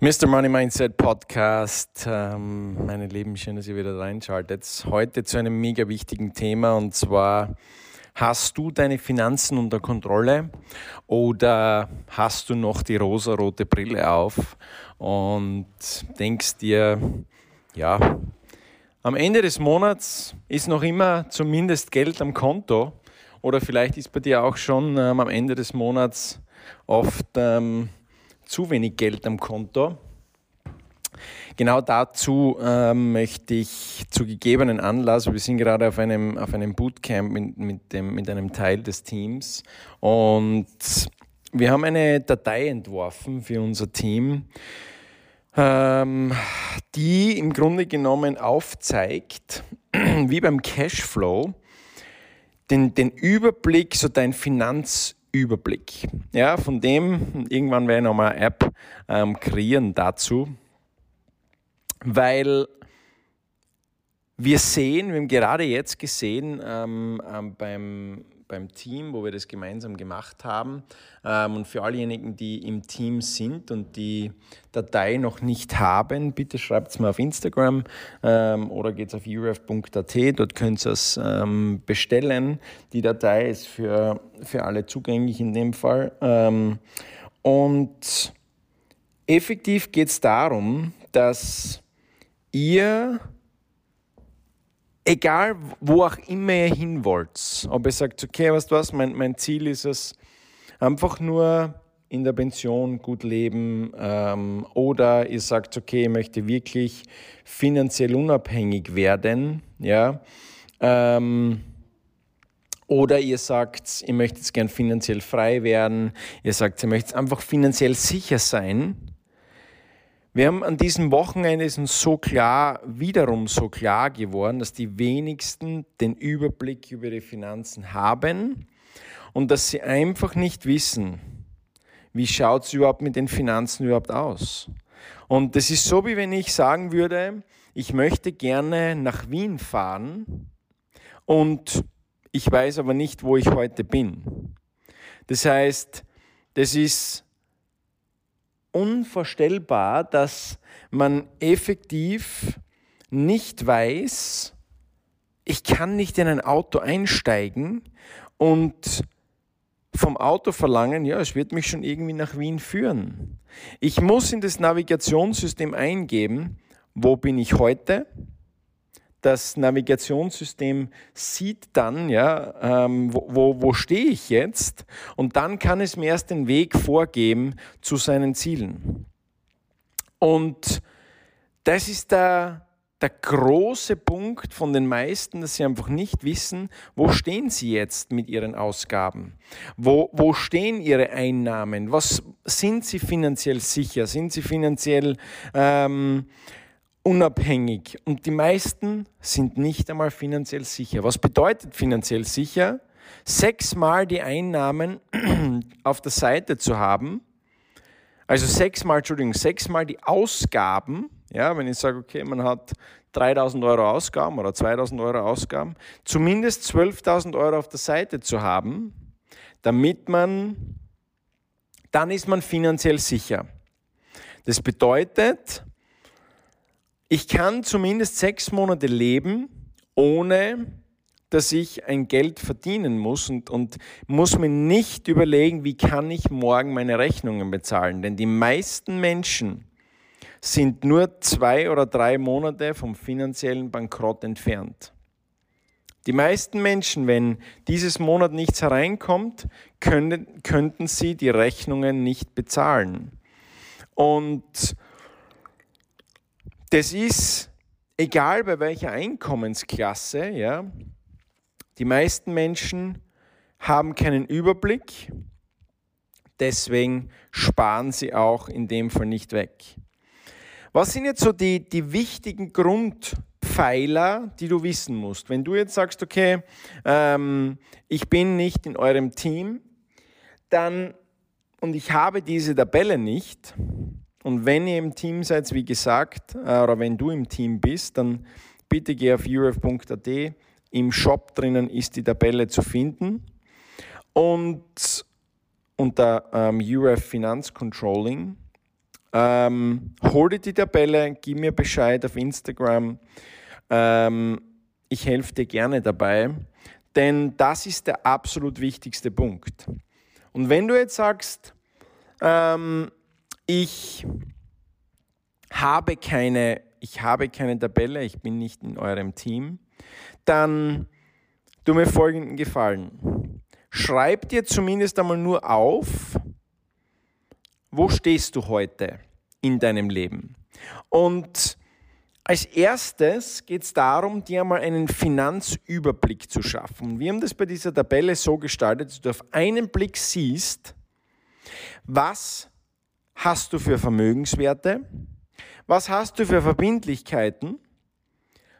Mr. Money Mindset Podcast. Ähm, meine Lieben, schön, dass ihr wieder reinschaltet. Heute zu einem mega wichtigen Thema und zwar hast du deine Finanzen unter Kontrolle oder hast du noch die rosarote Brille auf und denkst dir, ja, am Ende des Monats ist noch immer zumindest Geld am Konto oder vielleicht ist bei dir auch schon ähm, am Ende des Monats oft ähm, zu wenig Geld am Konto. Genau dazu ähm, möchte ich zu gegebenen Anlass, wir sind gerade auf einem, auf einem Bootcamp mit, mit, dem, mit einem Teil des Teams und wir haben eine Datei entworfen für unser Team, ähm, die im Grunde genommen aufzeigt, wie beim Cashflow, den, den Überblick, so dein Finanz Überblick. Ja, von dem, irgendwann werde ich nochmal eine App ähm, kreieren dazu, weil wir sehen, wir haben gerade jetzt gesehen ähm, ähm, beim, beim Team, wo wir das gemeinsam gemacht haben. Ähm, und für allejenigen, die im Team sind und die Datei noch nicht haben, bitte schreibt es mir auf Instagram ähm, oder geht auf urf.at. Dort könnt ihr es ähm, bestellen. Die Datei ist für, für alle zugänglich in dem Fall. Und effektiv geht es darum, dass ihr egal wo auch immer ihr hin wollt, ob ihr sagt, okay, weißt du was, mein, mein Ziel ist es, einfach nur in der Pension gut leben ähm, oder ihr sagt, okay, ich möchte wirklich finanziell unabhängig werden, ja, ähm, oder ihr sagt, ihr möchtet gern finanziell frei werden, ihr sagt, ihr möchtet einfach finanziell sicher sein, wir haben an diesem Wochenende ist so klar, wiederum so klar geworden, dass die wenigsten den Überblick über die Finanzen haben und dass sie einfach nicht wissen, wie schaut es überhaupt mit den Finanzen überhaupt aus. Und das ist so, wie wenn ich sagen würde, ich möchte gerne nach Wien fahren und ich weiß aber nicht, wo ich heute bin. Das heißt, das ist unvorstellbar, dass man effektiv nicht weiß, ich kann nicht in ein Auto einsteigen und vom Auto verlangen, ja, es wird mich schon irgendwie nach Wien führen. Ich muss in das Navigationssystem eingeben, wo bin ich heute, das Navigationssystem sieht dann, ja, ähm, wo, wo, wo stehe ich jetzt und dann kann es mir erst den Weg vorgeben zu seinen Zielen. Und das ist der, der große Punkt von den meisten, dass sie einfach nicht wissen, wo stehen sie jetzt mit ihren Ausgaben? Wo, wo stehen ihre Einnahmen? Was sind sie finanziell sicher? Sind sie finanziell ähm, unabhängig und die meisten sind nicht einmal finanziell sicher. Was bedeutet finanziell sicher? Sechsmal die Einnahmen auf der Seite zu haben, also sechsmal, Entschuldigung, sechsmal die Ausgaben, ja, wenn ich sage, okay, man hat 3000 Euro Ausgaben oder 2000 Euro Ausgaben, zumindest 12.000 Euro auf der Seite zu haben, damit man, dann ist man finanziell sicher. Das bedeutet, ich kann zumindest sechs Monate leben, ohne dass ich ein Geld verdienen muss und, und muss mir nicht überlegen, wie kann ich morgen meine Rechnungen bezahlen. Denn die meisten Menschen sind nur zwei oder drei Monate vom finanziellen Bankrott entfernt. Die meisten Menschen, wenn dieses Monat nichts hereinkommt, können, könnten sie die Rechnungen nicht bezahlen. Und das ist egal bei welcher Einkommensklasse, ja. Die meisten Menschen haben keinen Überblick, deswegen sparen sie auch in dem Fall nicht weg. Was sind jetzt so die, die wichtigen Grundpfeiler, die du wissen musst? Wenn du jetzt sagst, okay, ähm, ich bin nicht in eurem Team, dann und ich habe diese Tabelle nicht, und wenn ihr im Team seid, wie gesagt, äh, oder wenn du im Team bist, dann bitte geh auf urf.at. Im Shop drinnen ist die Tabelle zu finden. Und unter ähm, UF Finanzcontrolling Ähm, hol dir die Tabelle, gib mir Bescheid auf Instagram. Ähm, ich helfe dir gerne dabei, denn das ist der absolut wichtigste Punkt. Und wenn du jetzt sagst, ähm, ich habe keine, ich habe keine Tabelle, ich bin nicht in eurem Team, dann tu mir folgenden Gefallen. Schreib dir zumindest einmal nur auf, wo stehst du heute in deinem Leben? Und als erstes geht es darum, dir mal einen Finanzüberblick zu schaffen. Wir haben das bei dieser Tabelle so gestaltet, dass du auf einen Blick siehst, was hast du für Vermögenswerte, was hast du für Verbindlichkeiten,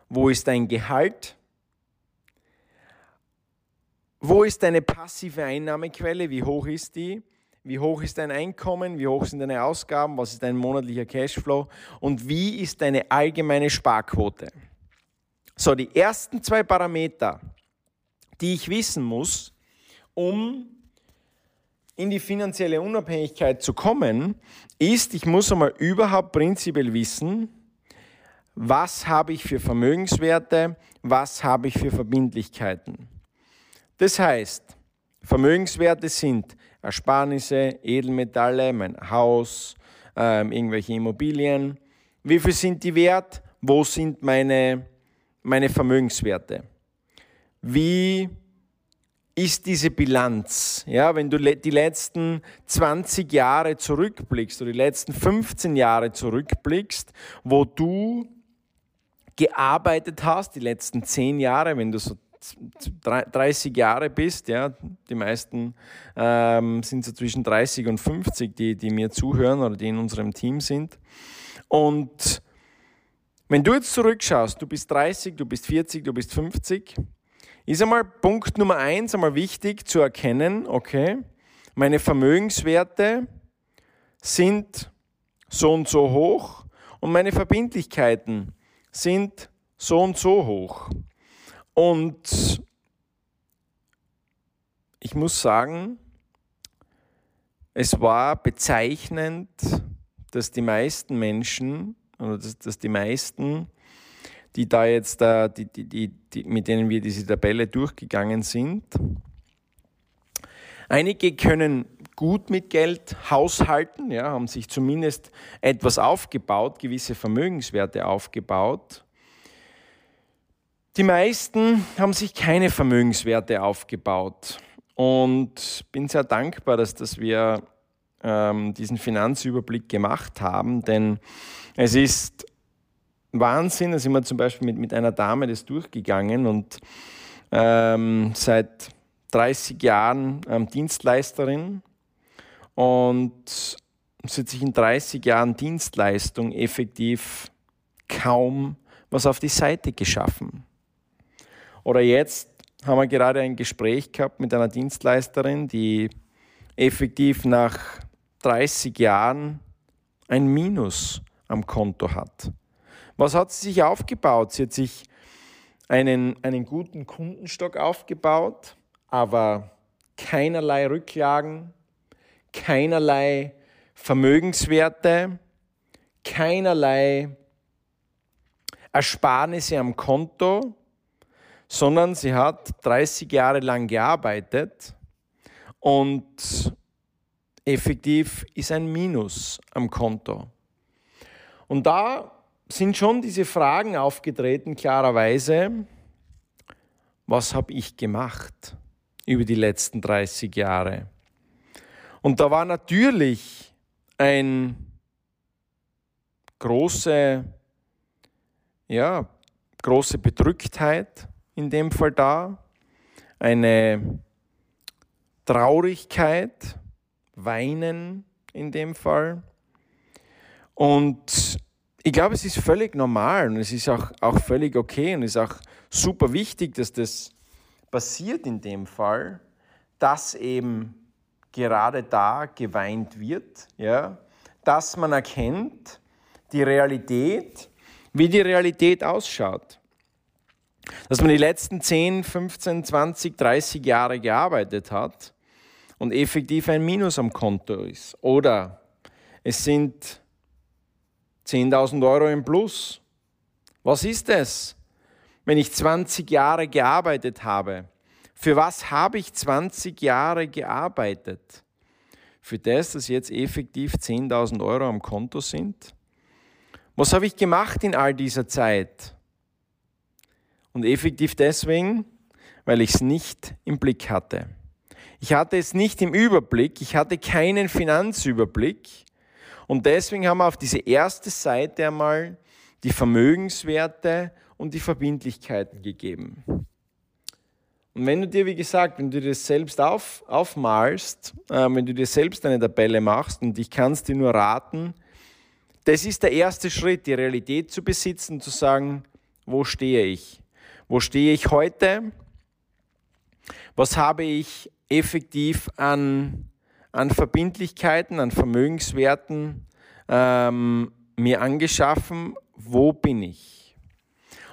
wo ist dein Gehalt, wo ist deine passive Einnahmequelle, wie hoch ist die, wie hoch ist dein Einkommen? Wie hoch sind deine Ausgaben? Was ist dein monatlicher Cashflow? Und wie ist deine allgemeine Sparquote? So, die ersten zwei Parameter, die ich wissen muss, um in die finanzielle Unabhängigkeit zu kommen, ist, ich muss einmal überhaupt prinzipiell wissen, was habe ich für Vermögenswerte, was habe ich für Verbindlichkeiten. Das heißt, Vermögenswerte sind Ersparnisse, Edelmetalle, mein Haus, ähm, irgendwelche Immobilien. Wie viel sind die wert? Wo sind meine, meine Vermögenswerte? Wie ist diese Bilanz? Ja, wenn du die letzten 20 Jahre zurückblickst oder die letzten 15 Jahre zurückblickst, wo du gearbeitet hast, die letzten 10 Jahre, wenn du so 30 Jahre bist, ja, die meisten ähm, sind so zwischen 30 und 50, die, die mir zuhören oder die in unserem Team sind. Und wenn du jetzt zurückschaust, du bist 30, du bist 40, du bist 50, ist einmal Punkt Nummer eins einmal wichtig zu erkennen, okay, meine Vermögenswerte sind so und so hoch und meine Verbindlichkeiten sind so und so hoch. Und ich muss sagen, es war bezeichnend, dass die meisten Menschen, oder dass, dass die meisten, die da jetzt, äh, die, die, die, die, mit denen wir diese Tabelle durchgegangen sind, einige können gut mit Geld haushalten, ja, haben sich zumindest etwas aufgebaut, gewisse Vermögenswerte aufgebaut. Die meisten haben sich keine Vermögenswerte aufgebaut und bin sehr dankbar, dass, dass wir ähm, diesen Finanzüberblick gemacht haben, denn es ist Wahnsinn, da sind wir zum Beispiel mit, mit einer Dame das durchgegangen und ähm, seit 30 Jahren ähm, Dienstleisterin und sie hat sich in 30 Jahren Dienstleistung effektiv kaum was auf die Seite geschaffen. Oder jetzt haben wir gerade ein Gespräch gehabt mit einer Dienstleisterin, die effektiv nach 30 Jahren ein Minus am Konto hat. Was hat sie sich aufgebaut? Sie hat sich einen, einen guten Kundenstock aufgebaut, aber keinerlei Rücklagen, keinerlei Vermögenswerte, keinerlei Ersparnisse am Konto, sondern sie hat 30 Jahre lang gearbeitet und effektiv ist ein Minus am Konto. Und da sind schon diese Fragen aufgetreten, klarerweise, was habe ich gemacht über die letzten 30 Jahre? Und da war natürlich ein große, ja, große Bedrücktheit, in dem Fall da, eine Traurigkeit, Weinen in dem Fall. Und ich glaube, es ist völlig normal und es ist auch, auch völlig okay und es ist auch super wichtig, dass das passiert in dem Fall, dass eben gerade da geweint wird, ja, dass man erkennt, die Realität, wie die Realität ausschaut dass man die letzten 10, 15, 20, 30 Jahre gearbeitet hat und effektiv ein Minus am Konto ist. Oder es sind 10.000 Euro im Plus. Was ist es, wenn ich 20 Jahre gearbeitet habe? Für was habe ich 20 Jahre gearbeitet? Für das, dass jetzt effektiv 10.000 Euro am Konto sind? Was habe ich gemacht in all dieser Zeit? Und effektiv deswegen, weil ich es nicht im Blick hatte. Ich hatte es nicht im Überblick, ich hatte keinen Finanzüberblick. Und deswegen haben wir auf diese erste Seite einmal die Vermögenswerte und die Verbindlichkeiten gegeben. Und wenn du dir, wie gesagt, wenn du dir das selbst auf, aufmalst, äh, wenn du dir selbst eine Tabelle machst, und ich kann es dir nur raten, das ist der erste Schritt, die Realität zu besitzen, zu sagen, wo stehe ich? Wo stehe ich heute? Was habe ich effektiv an, an Verbindlichkeiten, an Vermögenswerten ähm, mir angeschaffen? Wo bin ich?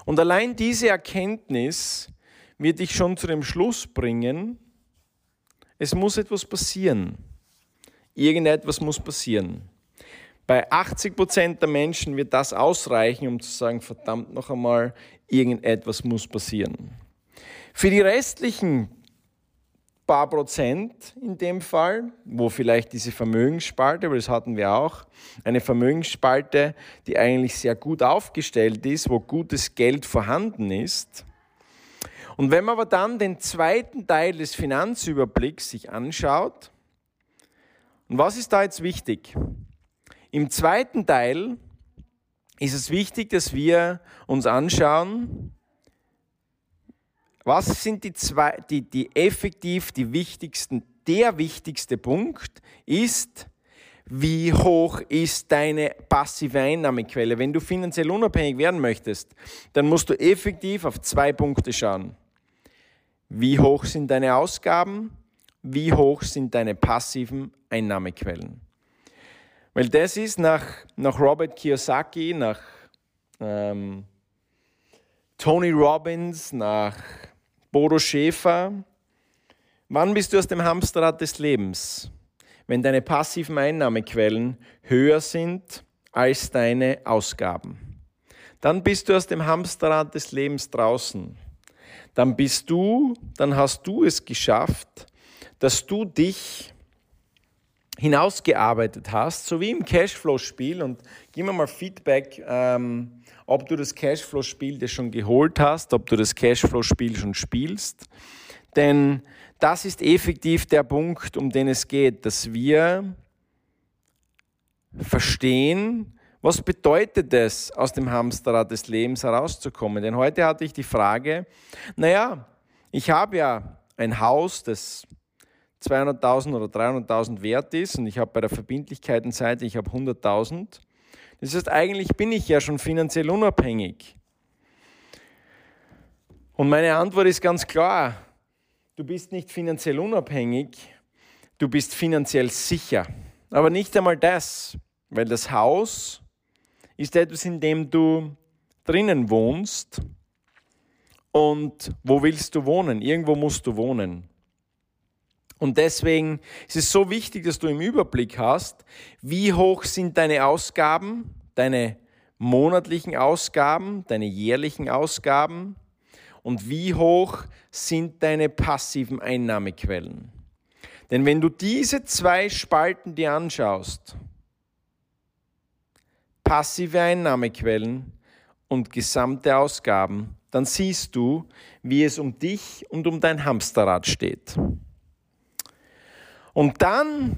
Und allein diese Erkenntnis wird dich schon zu dem Schluss bringen, es muss etwas passieren. Irgendetwas muss passieren. Bei 80 Prozent der Menschen wird das ausreichen, um zu sagen, verdammt noch einmal, irgendetwas muss passieren. Für die restlichen paar Prozent in dem Fall, wo vielleicht diese Vermögensspalte, aber das hatten wir auch, eine Vermögensspalte, die eigentlich sehr gut aufgestellt ist, wo gutes Geld vorhanden ist. Und wenn man aber dann den zweiten Teil des Finanzüberblicks sich anschaut, und was ist da jetzt wichtig? Im zweiten Teil ist es wichtig, dass wir uns anschauen, was sind die zwei, die, die effektiv die wichtigsten, der wichtigste Punkt ist, wie hoch ist deine passive Einnahmequelle? Wenn du finanziell unabhängig werden möchtest, dann musst du effektiv auf zwei Punkte schauen. Wie hoch sind deine Ausgaben? Wie hoch sind deine passiven Einnahmequellen? Weil das ist nach, nach Robert Kiyosaki, nach ähm, Tony Robbins, nach Bodo Schäfer. Wann bist du aus dem Hamsterrad des Lebens? Wenn deine passiven Einnahmequellen höher sind als deine Ausgaben. Dann bist du aus dem Hamsterrad des Lebens draußen. Dann bist du, dann hast du es geschafft, dass du dich hinausgearbeitet hast, so wie im Cashflow-Spiel. Und gib mir mal Feedback, ähm, ob du das Cashflow-Spiel dir schon geholt hast, ob du das Cashflow-Spiel schon spielst. Denn das ist effektiv der Punkt, um den es geht, dass wir verstehen, was bedeutet es, aus dem Hamsterrad des Lebens herauszukommen. Denn heute hatte ich die Frage, naja, ich habe ja ein Haus, das 200.000 oder 300.000 wert ist und ich habe bei der Verbindlichkeitenseite, ich habe 100.000. Das heißt, eigentlich bin ich ja schon finanziell unabhängig. Und meine Antwort ist ganz klar, du bist nicht finanziell unabhängig, du bist finanziell sicher. Aber nicht einmal das, weil das Haus ist etwas, in dem du drinnen wohnst. Und wo willst du wohnen? Irgendwo musst du wohnen. Und deswegen ist es so wichtig, dass du im Überblick hast, wie hoch sind deine Ausgaben, deine monatlichen Ausgaben, deine jährlichen Ausgaben und wie hoch sind deine passiven Einnahmequellen. Denn wenn du diese zwei Spalten dir anschaust, passive Einnahmequellen und gesamte Ausgaben, dann siehst du, wie es um dich und um dein Hamsterrad steht. Und dann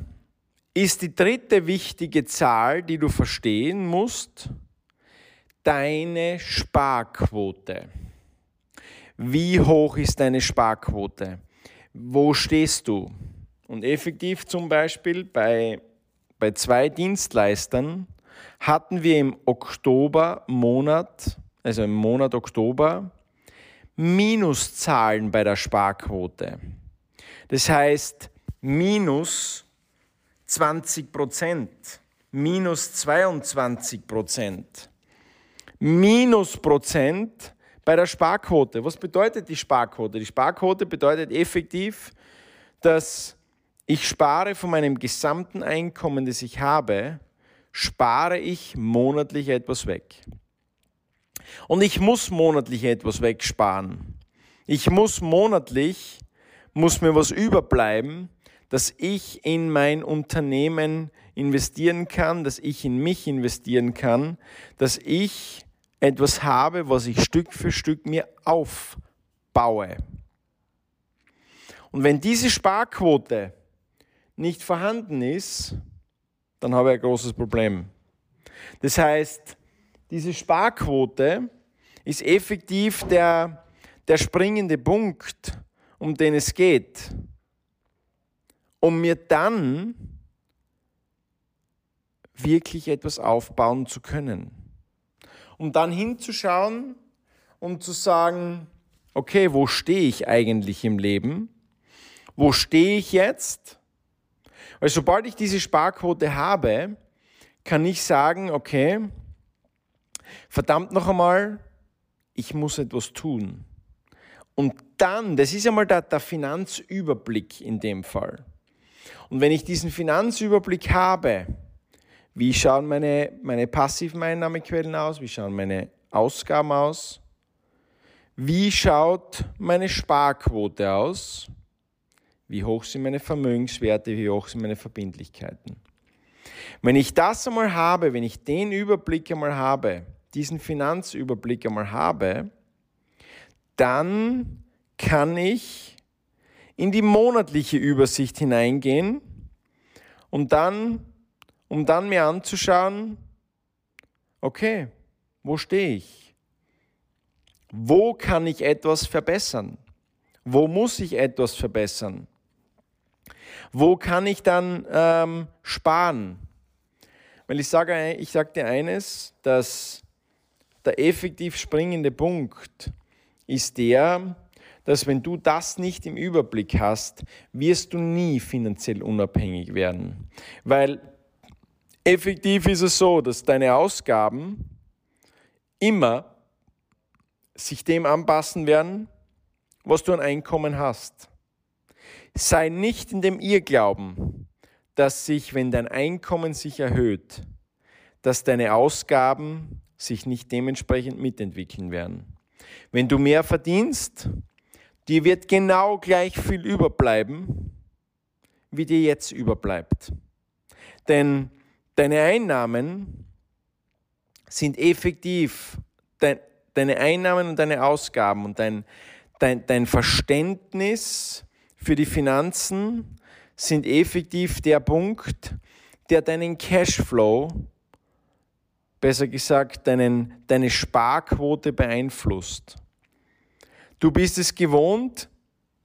ist die dritte wichtige Zahl, die du verstehen musst, deine Sparquote. Wie hoch ist deine Sparquote? Wo stehst du? Und effektiv zum Beispiel bei, bei zwei Dienstleistern hatten wir im Oktobermonat, also im Monat Oktober, Minuszahlen bei der Sparquote. Das heißt, minus 20 Prozent, minus 22 Prozent, minus Prozent bei der Sparquote. Was bedeutet die Sparquote? Die Sparquote bedeutet effektiv, dass ich spare von meinem gesamten Einkommen, das ich habe, spare ich monatlich etwas weg. Und ich muss monatlich etwas wegsparen. Ich muss monatlich, muss mir was überbleiben, dass ich in mein Unternehmen investieren kann, dass ich in mich investieren kann, dass ich etwas habe, was ich Stück für Stück mir aufbaue. Und wenn diese Sparquote nicht vorhanden ist, dann habe ich ein großes Problem. Das heißt, diese Sparquote ist effektiv der, der springende Punkt, um den es geht, um mir dann wirklich etwas aufbauen zu können. Um dann hinzuschauen und zu sagen, okay, wo stehe ich eigentlich im Leben? Wo stehe ich jetzt? Weil sobald ich diese Sparquote habe, kann ich sagen, okay, verdammt noch einmal, ich muss etwas tun. Und dann, das ist einmal der, der Finanzüberblick in dem Fall. Und wenn ich diesen Finanzüberblick habe, wie schauen meine, meine passiven Einnahmequellen aus? Wie schauen meine Ausgaben aus? Wie schaut meine Sparquote aus? Wie hoch sind meine Vermögenswerte? Wie hoch sind meine Verbindlichkeiten? Wenn ich das einmal habe, wenn ich den Überblick einmal habe, diesen Finanzüberblick einmal habe, dann kann ich in die monatliche Übersicht hineingehen und dann um dann mir anzuschauen, okay, wo stehe ich? Wo kann ich etwas verbessern? Wo muss ich etwas verbessern? Wo kann ich dann ähm, sparen? Weil ich sage, ich sage dir eines, dass der effektiv springende Punkt ist der, dass wenn du das nicht im Überblick hast, wirst du nie finanziell unabhängig werden. Weil Effektiv ist es so, dass deine Ausgaben immer sich dem anpassen werden, was du an Einkommen hast. Sei nicht in dem Irrglauben, dass sich, wenn dein Einkommen sich erhöht, dass deine Ausgaben sich nicht dementsprechend mitentwickeln werden. Wenn du mehr verdienst, dir wird genau gleich viel überbleiben, wie dir jetzt überbleibt. Denn Deine Einnahmen sind effektiv, dein, deine Einnahmen und deine Ausgaben und dein, dein, dein Verständnis für die Finanzen sind effektiv der Punkt, der deinen Cashflow, besser gesagt, deinen, deine Sparquote beeinflusst. Du bist es gewohnt,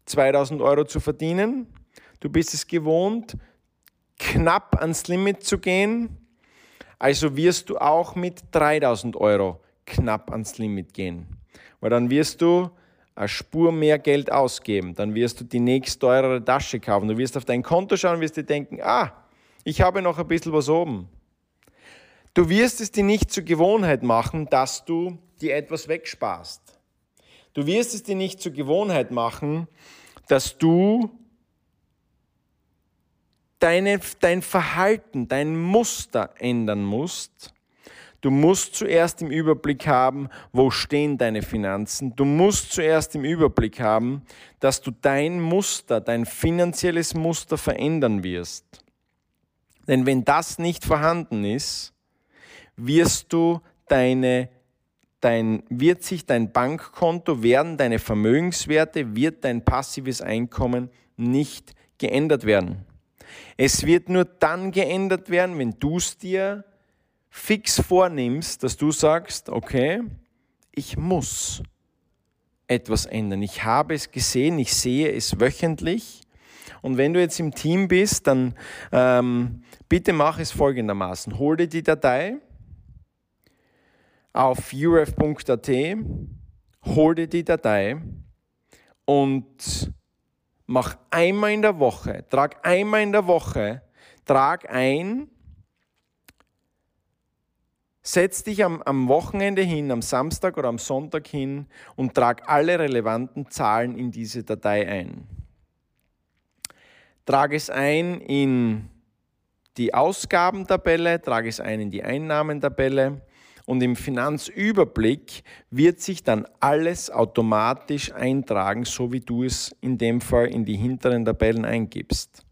2000 Euro zu verdienen. Du bist es gewohnt, knapp ans Limit zu gehen, also wirst du auch mit 3000 Euro knapp ans Limit gehen. Weil dann wirst du eine Spur mehr Geld ausgeben. Dann wirst du die nächst teurere Tasche kaufen. Du wirst auf dein Konto schauen und wirst dir denken, ah, ich habe noch ein bisschen was oben. Du wirst es dir nicht zur Gewohnheit machen, dass du dir etwas wegsparst. Du wirst es dir nicht zur Gewohnheit machen, dass du deine, dein Verhalten, dein Muster ändern musst. Du musst zuerst im Überblick haben, wo stehen deine Finanzen. Du musst zuerst im Überblick haben, dass du dein Muster, dein finanzielles Muster verändern wirst. Denn wenn das nicht vorhanden ist, wirst du deine, dein, wird sich dein Bankkonto, werden deine Vermögenswerte, wird dein passives Einkommen nicht geändert werden. Es wird nur dann geändert werden, wenn du es dir fix vornimmst, dass du sagst, okay, ich muss etwas ändern. Ich habe es gesehen, ich sehe es wöchentlich. Und wenn du jetzt im Team bist, dann ähm, bitte mach es folgendermaßen. Hol dir die Datei auf urf.at, hol dir die Datei und mach einmal in der Woche, trag einmal in der Woche, trag ein, setz dich am, am Wochenende hin, am Samstag oder am Sonntag hin und trag alle relevanten Zahlen in diese Datei ein. Trag es ein in die Ausgabentabelle, trage es ein in die Einnahmentabelle und im Finanzüberblick wird sich dann alles automatisch eintragen, so wie du es in dem Fall in die hinteren Tabellen eingibst.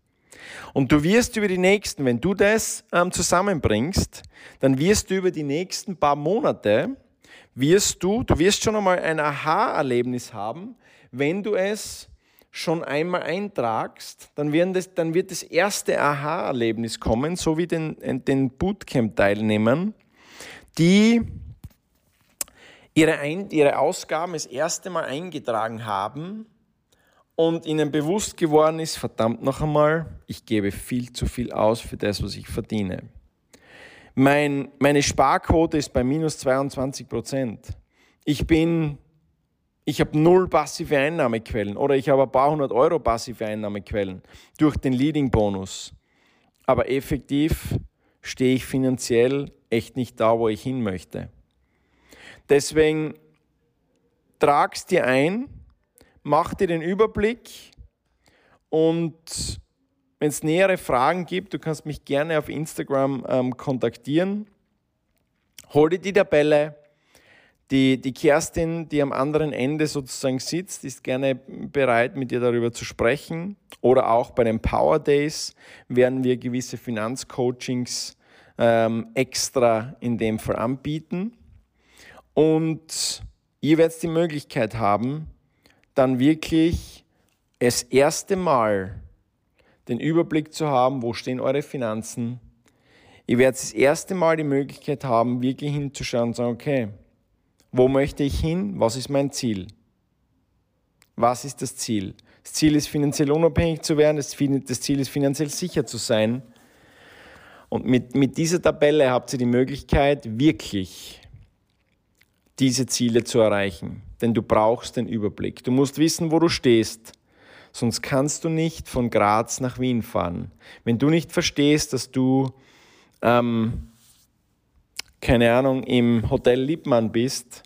Und du wirst über die nächsten, wenn du das ähm, zusammenbringst, dann wirst du über die nächsten paar Monate, wirst du, du wirst schon einmal ein Aha-Erlebnis haben, wenn du es schon einmal eintragst, dann, das, dann wird das erste Aha-Erlebnis kommen, so wie den, den Bootcamp-Teilnehmern, die ihre, ein, ihre Ausgaben das erste Mal eingetragen haben und ihnen bewusst geworden ist, verdammt noch einmal, ich gebe viel zu viel aus für das, was ich verdiene. Mein, meine Sparquote ist bei minus 22 Prozent. Ich bin, ich habe null passive Einnahmequellen oder ich habe ein paar hundert Euro passive Einnahmequellen durch den Leading-Bonus. Aber effektiv stehe ich finanziell echt nicht da, wo ich hin möchte. Deswegen trag's dir ein, mach dir den Überblick und wenn es nähere Fragen gibt, du kannst mich gerne auf Instagram ähm, kontaktieren. Hol dir die Tabelle. Die, die Kerstin, die am anderen Ende sozusagen sitzt, ist gerne bereit, mit dir darüber zu sprechen. Oder auch bei den Power Days werden wir gewisse Finanzcoachings ähm, extra in dem Fall anbieten. Und ihr werdet die Möglichkeit haben, dann wirklich das erste Mal den Überblick zu haben, wo stehen eure Finanzen. Ihr werdet das erste Mal die Möglichkeit haben, wirklich hinzuschauen und sagen, okay, wo möchte ich hin? Was ist mein Ziel? Was ist das Ziel? Das Ziel ist, finanziell unabhängig zu werden. Das Ziel ist, finanziell sicher zu sein. Und mit, mit dieser Tabelle habt ihr die Möglichkeit, wirklich diese Ziele zu erreichen. Denn du brauchst den Überblick. Du musst wissen, wo du stehst. Sonst kannst du nicht von Graz nach Wien fahren. Wenn du nicht verstehst, dass du, ähm, keine Ahnung, im Hotel Liebmann bist,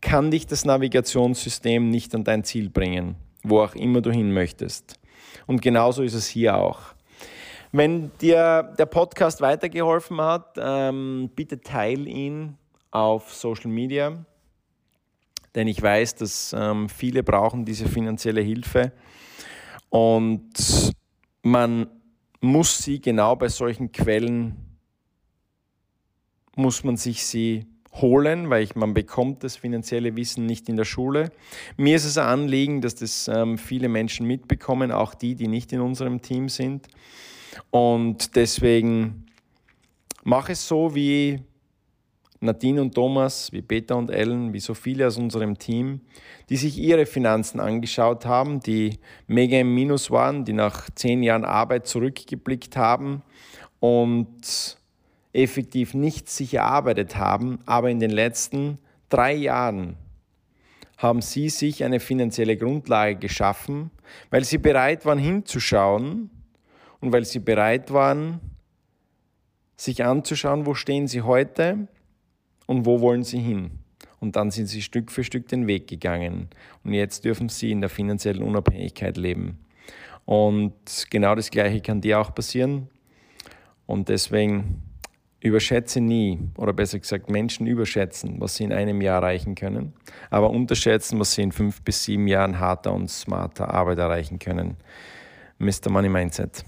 kann dich das Navigationssystem nicht an dein Ziel bringen, wo auch immer du hin möchtest. Und genauso ist es hier auch. Wenn dir der Podcast weitergeholfen hat, ähm, bitte teile ihn auf Social Media, denn ich weiß, dass ähm, viele brauchen diese finanzielle Hilfe und man muss sie genau bei solchen Quellen muss man sich sie holen, weil ich, man bekommt das finanzielle Wissen nicht in der Schule. Mir ist es ein Anliegen, dass das ähm, viele Menschen mitbekommen, auch die, die nicht in unserem Team sind. Und deswegen mache es so wie Nadine und Thomas, wie Peter und Ellen, wie so viele aus unserem Team, die sich ihre Finanzen angeschaut haben, die mega im Minus waren, die nach zehn Jahren Arbeit zurückgeblickt haben und effektiv nichts sich erarbeitet haben, aber in den letzten drei Jahren haben sie sich eine finanzielle Grundlage geschaffen, weil sie bereit waren hinzuschauen und weil sie bereit waren, sich anzuschauen, wo stehen sie heute und wo wollen sie hin. Und dann sind sie Stück für Stück den Weg gegangen. Und jetzt dürfen sie in der finanziellen Unabhängigkeit leben. Und genau das Gleiche kann dir auch passieren. Und deswegen überschätze nie, oder besser gesagt, Menschen überschätzen, was sie in einem Jahr erreichen können, aber unterschätzen, was sie in fünf bis sieben Jahren harter und smarter Arbeit erreichen können. Mr. Money Mindset.